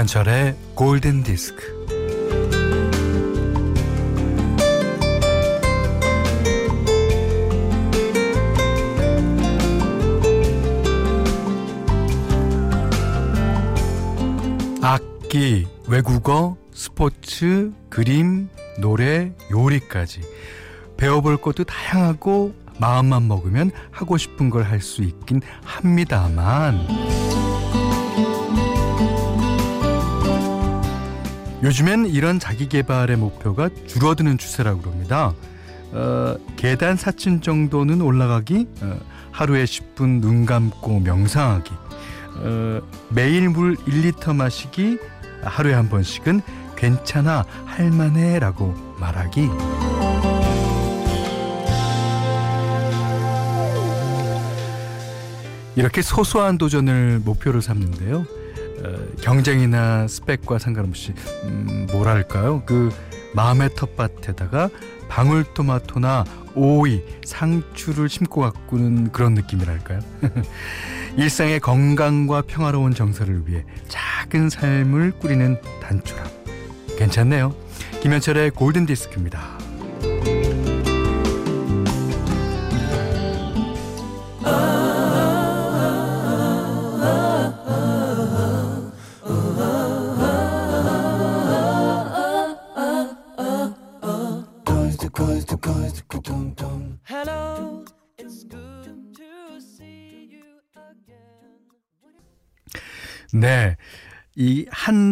김현철의 골든 디스크. 악기, 외국어, 스포츠, 그림, 노래, 요리까지 배워볼 것도 다양하고 마음만 먹으면 하고 싶은 걸 할 수 있긴 합니다만 요즘엔 이런 자기 개발의 목표가 줄어드는 추세라고 그럽니다. 어, 계단 4층 정도는 올라가기, 어, 하루에 10분 눈 감고 명상하기, 어, 매일 물 1리터 마시기, 하루에 한 번씩은 괜찮아, 할만해 라고 말하기. 이렇게 소소한 도전을 목표로 삼는데요. 어, 경쟁이나 스펙과 상관없이 음, 뭐랄까요? 그 마음의 텃밭에다가 방울토마토나 오이, 상추를 심고 가꾸는 그런 느낌이랄까요? 일상의 건강과 평화로운 정서를 위해 작은 삶을 꾸리는 단초람. 괜찮네요. 김현철의 골든 디스크입니다.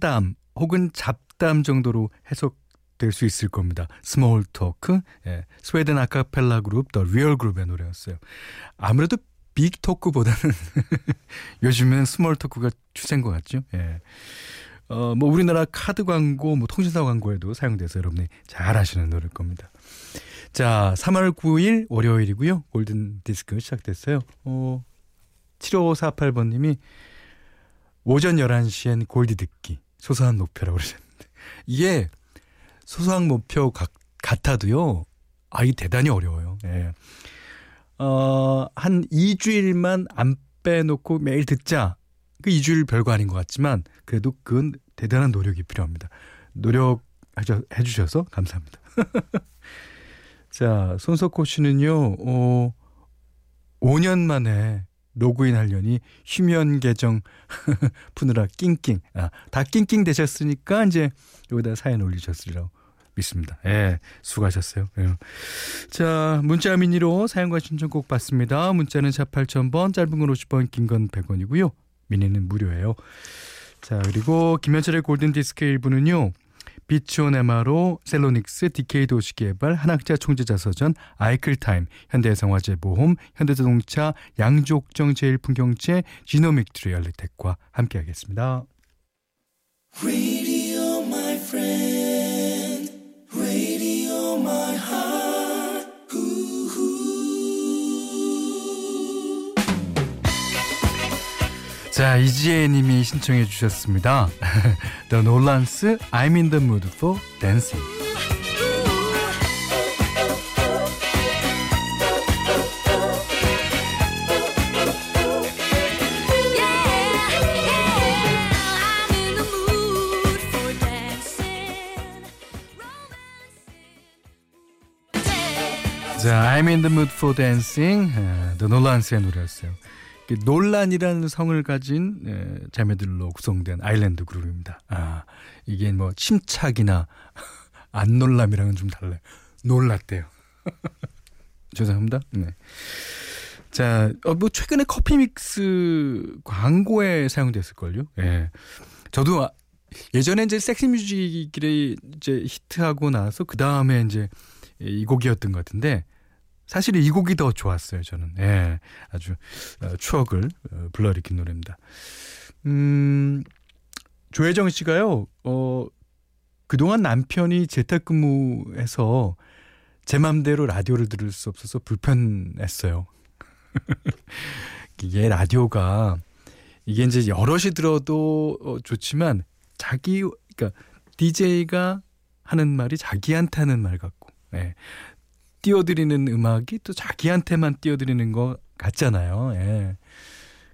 한담 혹은 잡담 정도로 해석 될 수 있을 겁니다. Small talk. 예. 스웨덴 아카펠라 그룹 The Real Group의 노래였어요. 아무래도 big talk보다는 요즘엔 small talk가 추세인 것 같죠. 예. 어, 뭐 우리나라 카드 광고, 뭐 통신사 광고에도 사용돼서 여러분이 잘 아시는 노래일 겁니다. 자, 3월 9일 월요일이고요. 골든 디스크 시작됐어요. 어, 7548번님이 오전 11시엔 골디 듣기. 소소한 목표라고 그러셨는데. 이게 소소한 목표 가, 같아도요. 아, 이 대단히 어려워요. 예. 어, 한 2주일만 안 빼놓고 매일 듣자. 그 2주일 별거 아닌 것 같지만 그래도 그건 대단한 노력이 필요합니다. 노력 해 주셔서 감사합니다. 자, 손석호 씨는요, 어, 5년 만에 로그인 하려니 휴면 계정 푸느라 낑낑. 아, 다 낑낑 되셨으니까 이제 여기다 사연 올리셨으리라고 믿습니다. 예, 수고하셨어요. 예. 자, 문자 미니로 사연과 신청곡 받습니다. 문자는 샵 8000번, 짧은 건 50원, 긴건 100원이고요. 미니는 무료예요. 자, 그리고 김현철의 골든디스크 1부는요. 비치온 에마로 셀로닉스 디케이 도시 개발 한학자 총재자 서전 아이클타임 현대해상화재 보험 현대자동차 양족정 제일풍경채 지노믹 트리얼리텍과 함께하겠습니다. 자, 이지혜 님이 신청해 주셨습니다. The Nolans, I'm in the mood for dancing. 자, I'm in the mood for dancing. The Nolans의 노래였어요. 논란이라는 성을 가진 에, 자매들로 구성된 아일랜드 그룹입니다. 아, 이게 뭐 침착이나 안 놀람이랑은 좀 달라요. 놀랐대요. 죄송합니다. 네. 자, 어, 뭐 최근에 커피 믹스 광고에 사용됐을걸요. 예. 저도 아, 예전에 이제 섹시 뮤직이 이제 히트하고 나서 그 다음에 이제 이 곡이었던 것 같은데 사실 이 곡이 더 좋았어요, 저는. 예. 아주 어, 추억을 어, 불러일으킨 노래입니다. 음, 조혜정 씨가요, 어, 그동안 남편이 재택근무해서 제 맘대로 라디오를 들을 수 없어서 불편했어요. 이게 라디오가 이게 이제 여럿이 들어도 어, 좋지만 자기 그러니까 DJ가 하는 말이 자기한테 하는 말 같고 예. 띄워드리는 음악이 또 자기한테만 띄워드리는 것 같잖아요. 예.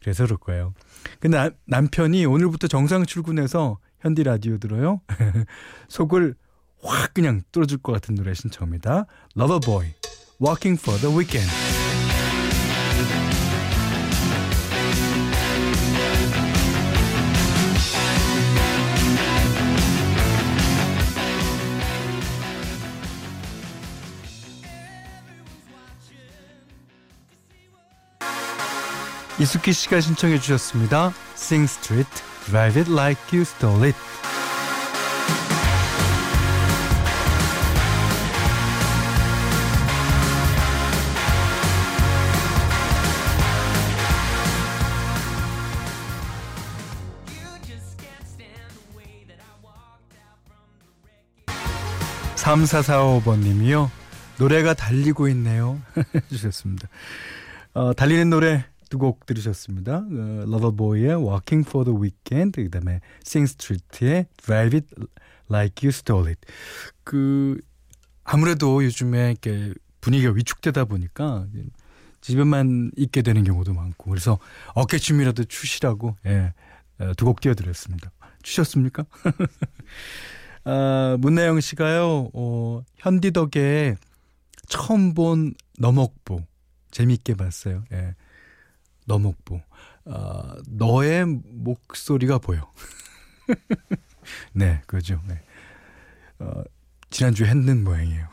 그래서 그럴 거예요. 근데 나, 남편이 오늘부터 정상 출근해서 현디 라디오 들어요. 속을 확 그냥 뚫어줄 것 같은 노래 신청합니다. Loverboy, Walking for the Weekend. 이수키 씨가 신청해 주셨습니다. Sing Street, Drive It Like You Stole It. 삼사사오번님이요 노래가 달리고 있네요. 주셨습니다. 어, 달리는 노래 두 곡 들으셨습니다. 어, 러버보이의 Walking for the Weekend, 그 다음에 Sing Street의 Drive It Like You Stole It. 그, 아무래도 요즘에 이렇게 분위기가 위축되다 보니까 집에만 있게 되는 경우도 많고, 그래서 어깨춤이라도 추시라고, 예, 어, 두곡 띄워드렸습니다. 추셨습니까? 아, 문나영 씨가요, 어, 현디 덕에 처음 본 너목보 재밌게 봤어요. 예. 너목보. 어, 너의 목소리가 보여. 네, 그죠. 네. 어, 지난주에 했는 모양이에요.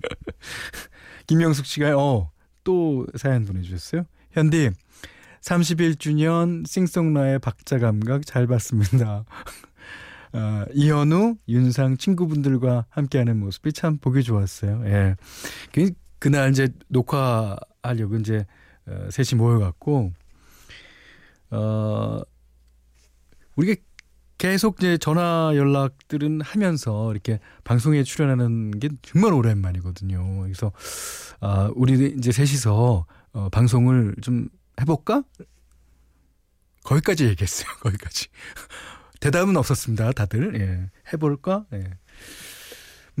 김영숙 씨가, 어, 또 사연 보내주셨어요. 현디, 31주년 싱송라의 박자 감각 잘 봤습니다. 어, 이현우, 윤상 친구분들과 함께하는 모습이 참 보기 좋았어요. 예. 그, 그날 이제 녹화하려고 이제 어, 셋이 모여갖고 어 우리가 계속 이제 전화 연락들은 하면서 이렇게 방송에 출연하는 게 정말 오랜만이거든요. 그래서 아 우리 이제 셋이서 어, 방송을 좀 해볼까? 거기까지 얘기했어요. 거기까지. 대답은 없었습니다. 다들. 예. 해볼까? 예.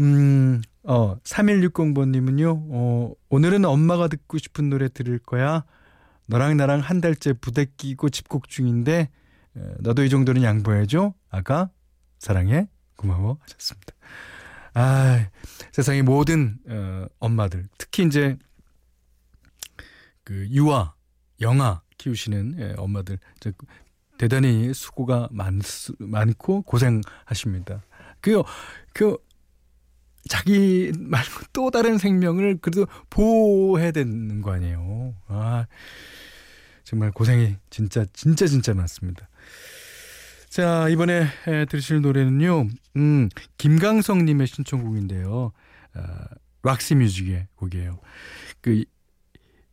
음, 어, 3160번님은요, 어, 오늘은 엄마가 듣고 싶은 노래 들을 거야. 너랑 나랑 한 달째 부대 끼고 집콕 중인데, 에, 너도 이 정도는 양보해줘. 아가, 사랑해. 고마워. 하셨습니다. 아, 세상의 모든, 어, 엄마들, 특히 이제, 그, 유아, 영아 키우시는 예, 엄마들, 대단히 수고가 많, 많고 고생하십니다. 그, 그, 자기 말고 또 다른 생명을 그래도 보호해야 되는 거 아니에요. 아, 정말 고생이 진짜, 진짜, 진짜 많습니다. 자, 이번에 에, 들으실 노래는요, 음, 김강성님의 신청곡인데요. 아, 락시 뮤직의 곡이에요. 그,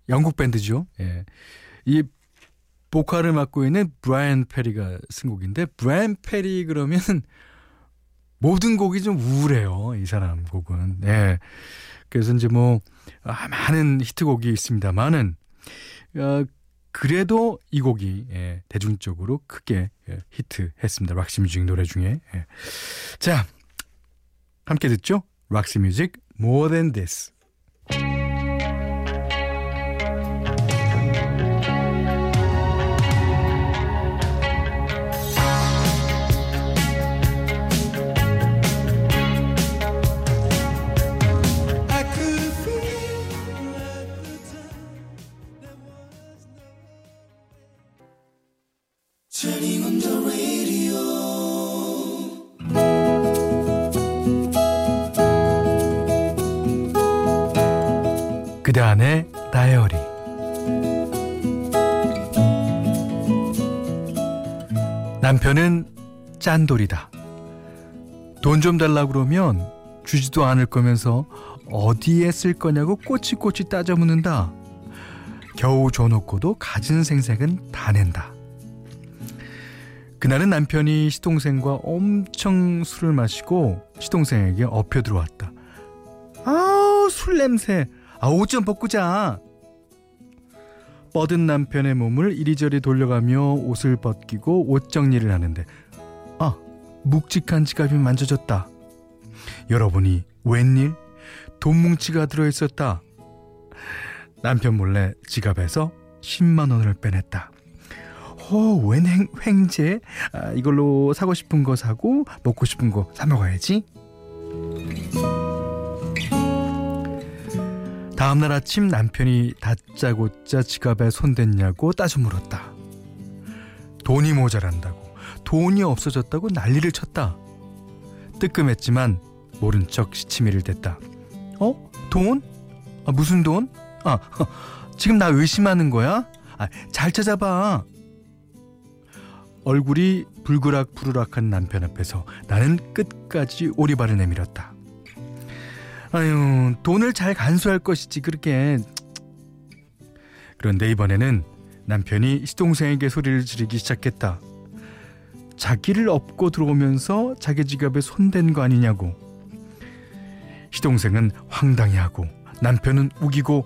영국 밴드죠. 예. 이 보컬을 맡고 있는 브라이언 페리가 쓴 곡인데, 브라이언 페리 그러면 모든 곡이 좀 우울해요. 이 사람 곡은. 네. 그래서 이제 뭐, 아, 많은 히트곡이 있습니다만은, 어, 그래도 이 곡이 예, 대중적으로 크게 예, 히트했습니다. Roxy Music 노래 중에. 예. 자, 함께 듣죠? Roxy Music More Than This. 그대 안의 다이어리 남편은 짠돌이다. 돈 좀 달라 그러면 주지도 않을 거면서 어디에 쓸 거냐고 꼬치꼬치 따져 묻는다. 겨우 줘놓고도 가진 생색은 다 낸다. 그날은 남편이 시동생과 엄청 술을 마시고 시동생에게 엎혀 들어왔다. 아, 술 냄새. 아, 옷 좀 벗고 자. 뻗은 남편의 몸을 이리저리 돌려가며 옷을 벗기고 옷 정리를 하는데 아, 묵직한 지갑이 만져졌다. 여러분이 웬일? 돈 뭉치가 들어있었다. 남편 몰래 지갑에서 10만 원을 빼냈다. 어, 웬 횡, 횡재? 아, 이걸로 사고 싶은 거 사고 먹고 싶은 거 사 먹어야지. 다음날 아침 남편이 다짜고짜 지갑에 손댔냐고 따져 물었다. 돈이 모자란다고, 돈이 없어졌다고 난리를 쳤다. 뜨끔했지만 모른 척 시치미를 댔다. 어? 돈? 아, 무슨 돈? 아, 지금 나 의심하는 거야? 아, 잘 찾아봐. 얼굴이 불그락불그락한 남편 앞에서 나는 끝까지 오리발을 내밀었다. 아유, 돈을 잘 간수할 것이지 그렇게. 그런데 이번에는 남편이 시동생에게 소리를 지르기 시작했다. 자기를 업고 들어오면서 자기 지갑에 손댄 거 아니냐고. 시동생은 황당해하고 남편은 우기고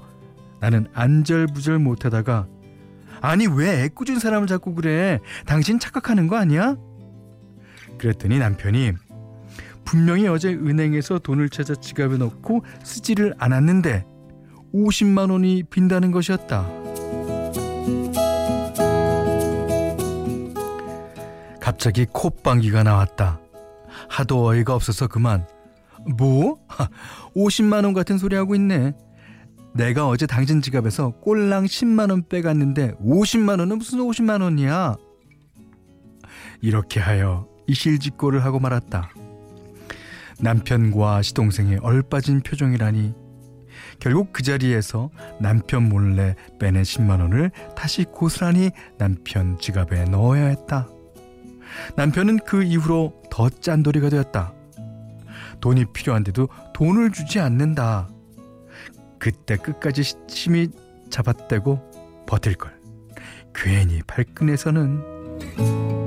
나는 안절부절 못하다가 아니 왜 애꿎은 사람을 자꾸 그래? 당신 착각하는 거 아니야? 그랬더니 남편이 분명히 어제 은행에서 돈을 찾아 지갑에 넣고 쓰지를 않았는데 50만 원이 빈다는 것이었다. 갑자기 콧방귀가 나왔다. 하도 어이가 없어서 그만. 뭐? 50만 원 같은 소리 하고 있네. 내가 어제 당신 지갑에서 꼴랑 10만 원 빼갔는데 50만 원은 무슨 50만 원이야? 이렇게 하여 이실직고를 하고 말았다. 남편과 시동생의 얼빠진 표정이라니 결국 그 자리에서 남편 몰래 빼낸 10만 원을 다시 고스란히 남편 지갑에 넣어야 했다. 남편은 그 이후로 더 짠돌이가 되었다. 돈이 필요한데도 돈을 주지 않는다. 그때 끝까지 심히 잡아떼고 버틸 걸. 괜히 발끈해서는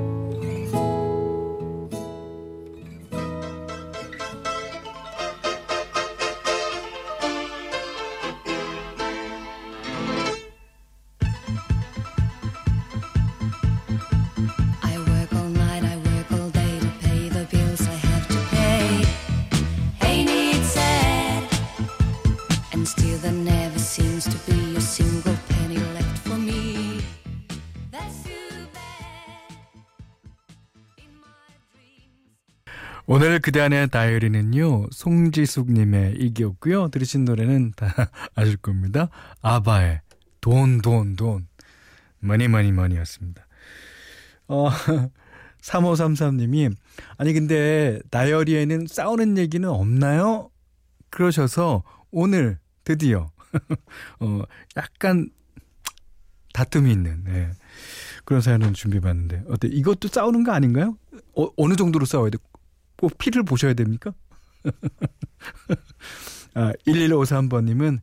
오늘 그대 안의 다이어리는요 송지숙님의 일기였고요 들으신 노래는 다 아실 겁니다 ABBA의 돈 돈 돈 Money Money Money였습니다 어 3533님이 아니 근데 다이어리에는 싸우는 얘기는 없나요? 그러셔서 오늘 드디어 어 약간 다툼이 있는 예. 그런 사연을 준비해봤는데 어때 이것도 싸우는 거 아닌가요? 어, 어느 정도로 싸워야 돼? 꼭 피를 보셔야 됩니까? 아, 1153번님은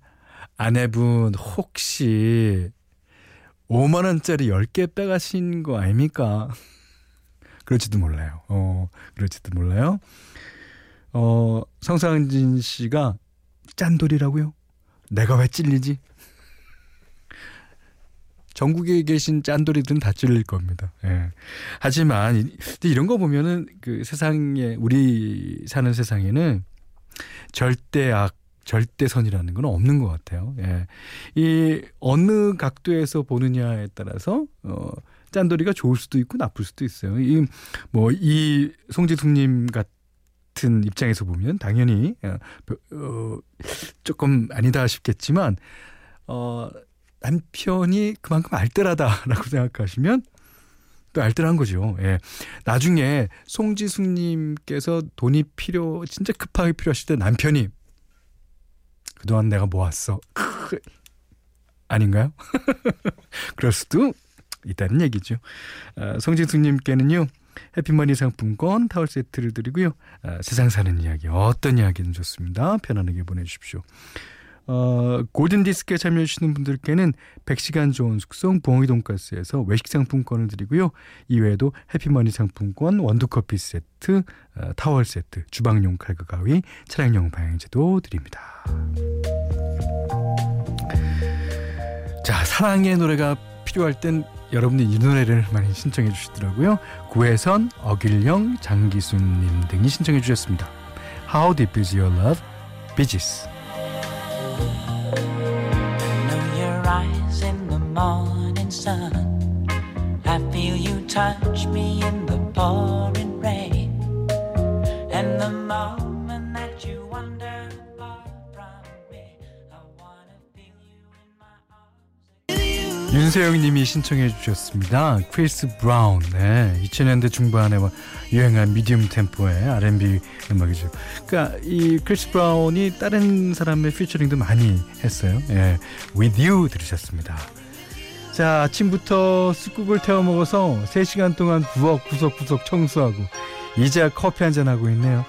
아내분 혹시 5만 원짜리 10개 빼가신 거 아닙니까? 그럴지도 몰라요. 어, 그럴지도 몰라요. 어, 성상진 씨가 짠돌이라고요? 내가 왜 찔리지? 전국에 계신 짠돌이들은 다 찔릴 겁니다. 예. 하지만 이- 이런 거 보면은 그 세상에 우리 사는 세상에는 절대악 절대선이라는 건 없는 것 같아요. 예. 이 어느 각도에서 보느냐에 따라서 어 짠돌이가 좋을 수도 있고 나쁠 수도 있어요. 이 뭐 이 송지숙님 같은 입장에서 보면 당연히 어, 어, 조금 아니다 싶겠지만 어 남편이 그만큼 알뜰하다라고 생각하시면 또 알뜰한 거죠. 예. 나중에 송지숙님께서 돈이 필요 진짜 급하게 필요하실 때 남편이 그동안 내가 모았어. 크, 아닌가요? 그럴 수도 있다는 얘기죠. 아, 송지숙님께는요. 해피머니 상품권 타월 세트를 드리고요. 아, 세상 사는 이야기 어떤 이야기든 좋습니다. 편안하게 보내주십시오. 어, 골든디스크에 참여해주시는 분들께는 100시간 좋은 숙성 부엉이 돈가스에서 외식 상품권을 드리고요. 이외에도 해피머니 상품권, 원두커피 세트, 어, 타월 세트, 주방용 칼과 가위, 차량용 방향제도 드립니다. 자, 사랑의 노래가 필요할 땐 여러분이 이 노래를 많이 신청해 주시더라고요. 구혜선, 어길령, 장기순님 등이 신청해 주셨습니다. How Deep Is Your Love? 비지스. Morning sun. Happy touch me in the pouring rain. And the moment that you wander far from me, I wanna feel you in my arms. 윤세영 님이 신청해 주셨습니다. 크리스 브라운. 네. 2000년대 중반에 유행한 medium 템포의 R&B 음악이죠. 그러니까 이 크리스 브라운이 다른 사람의 featuring도 많이 했어요. 예. With You 들으셨습니다. 자, 아침부터 쑥국을 태워 먹어서 3시간 동안 부엌 구석구석 청소하고 이제 커피 한 잔 하고 있네요.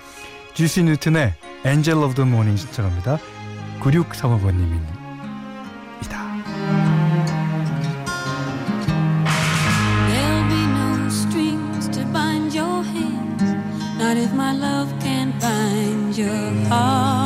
주스 뉴튼의 Angel of the Morning 신청합니다. 9635번님입니다. There'll be no strings to bind your hands, not if my love can bind your heart.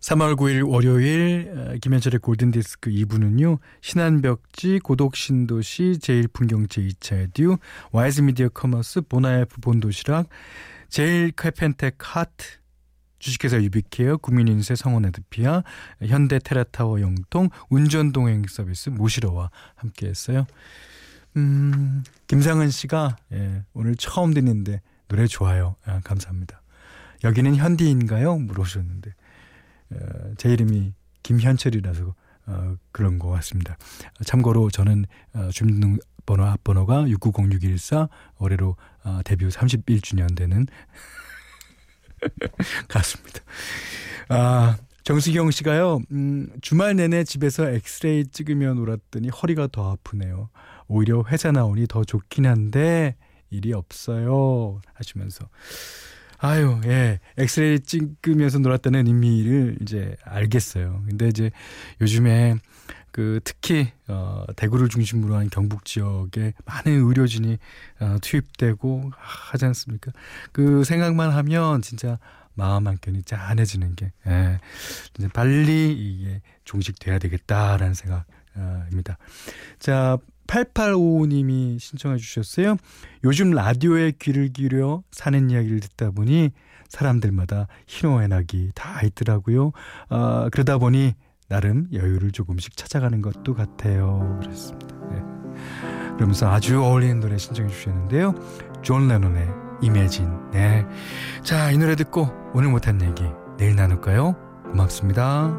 3월 9일 월요일 어, 김현철의 골든디스크 2부는요. 신한벽지, 고독신도시, 제일풍경 제 2차 에듀, 와이즈미디어 커머스, 보나에프 본도시락, 제일카펜텍 하트, 주식회사 유비케어, 국민인세 성원에드피아, 현대 테라타워 영통, 운전동행 서비스 모시러와 함께했어요. 음, 김상은 씨가 예, 오늘 처음 듣는데 노래 좋아요. 아, 감사합니다. 여기는 현디인가요? 물어보셨는데 어, 제 이름이 김현철이라서 어, 그런 것 같습니다. 참고로 저는 어, 주민등록번호 앞번호가 690614 올해로 어, 데뷔 31주년 되는 가수입니다. 아, 정수경 씨가요, 음, 주말 내내 집에서 엑스레이 찍으며 놀았더니 허리가 더 아프네요. 오히려 회사 나오니 더 좋긴 한데 일이 없어요. 하시면서. 아유, 예. 엑스레이 찍으면서 놀았다는 의미를 이제 알겠어요. 근데 이제 요즘에 그 특히 어 대구를 중심으로 한 경북 지역에 많은 의료진이 어 투입되고 하지 않습니까? 그 생각만 하면 진짜 마음 한 켠이 짠해지는 게 예. 이제 빨리 이게 종식돼야 되겠다라는 생각입니다. 자, 8855님이 신청해 주셨어요. 요즘 라디오에 귀를 기울여 사는 이야기를 듣다 보니 사람들마다 희노애락이 다 있더라고요. 아, 그러다 보니 나름 여유를 조금씩 찾아가는 것도 같아요. 그랬습니다. 네. 그러면서 아주 어울리는 노래 신청해 주셨는데요. 존 레논의 Imagine. 네. 자, 이 노래 듣고 오늘 못한 얘기 내일 나눌까요? 고맙습니다.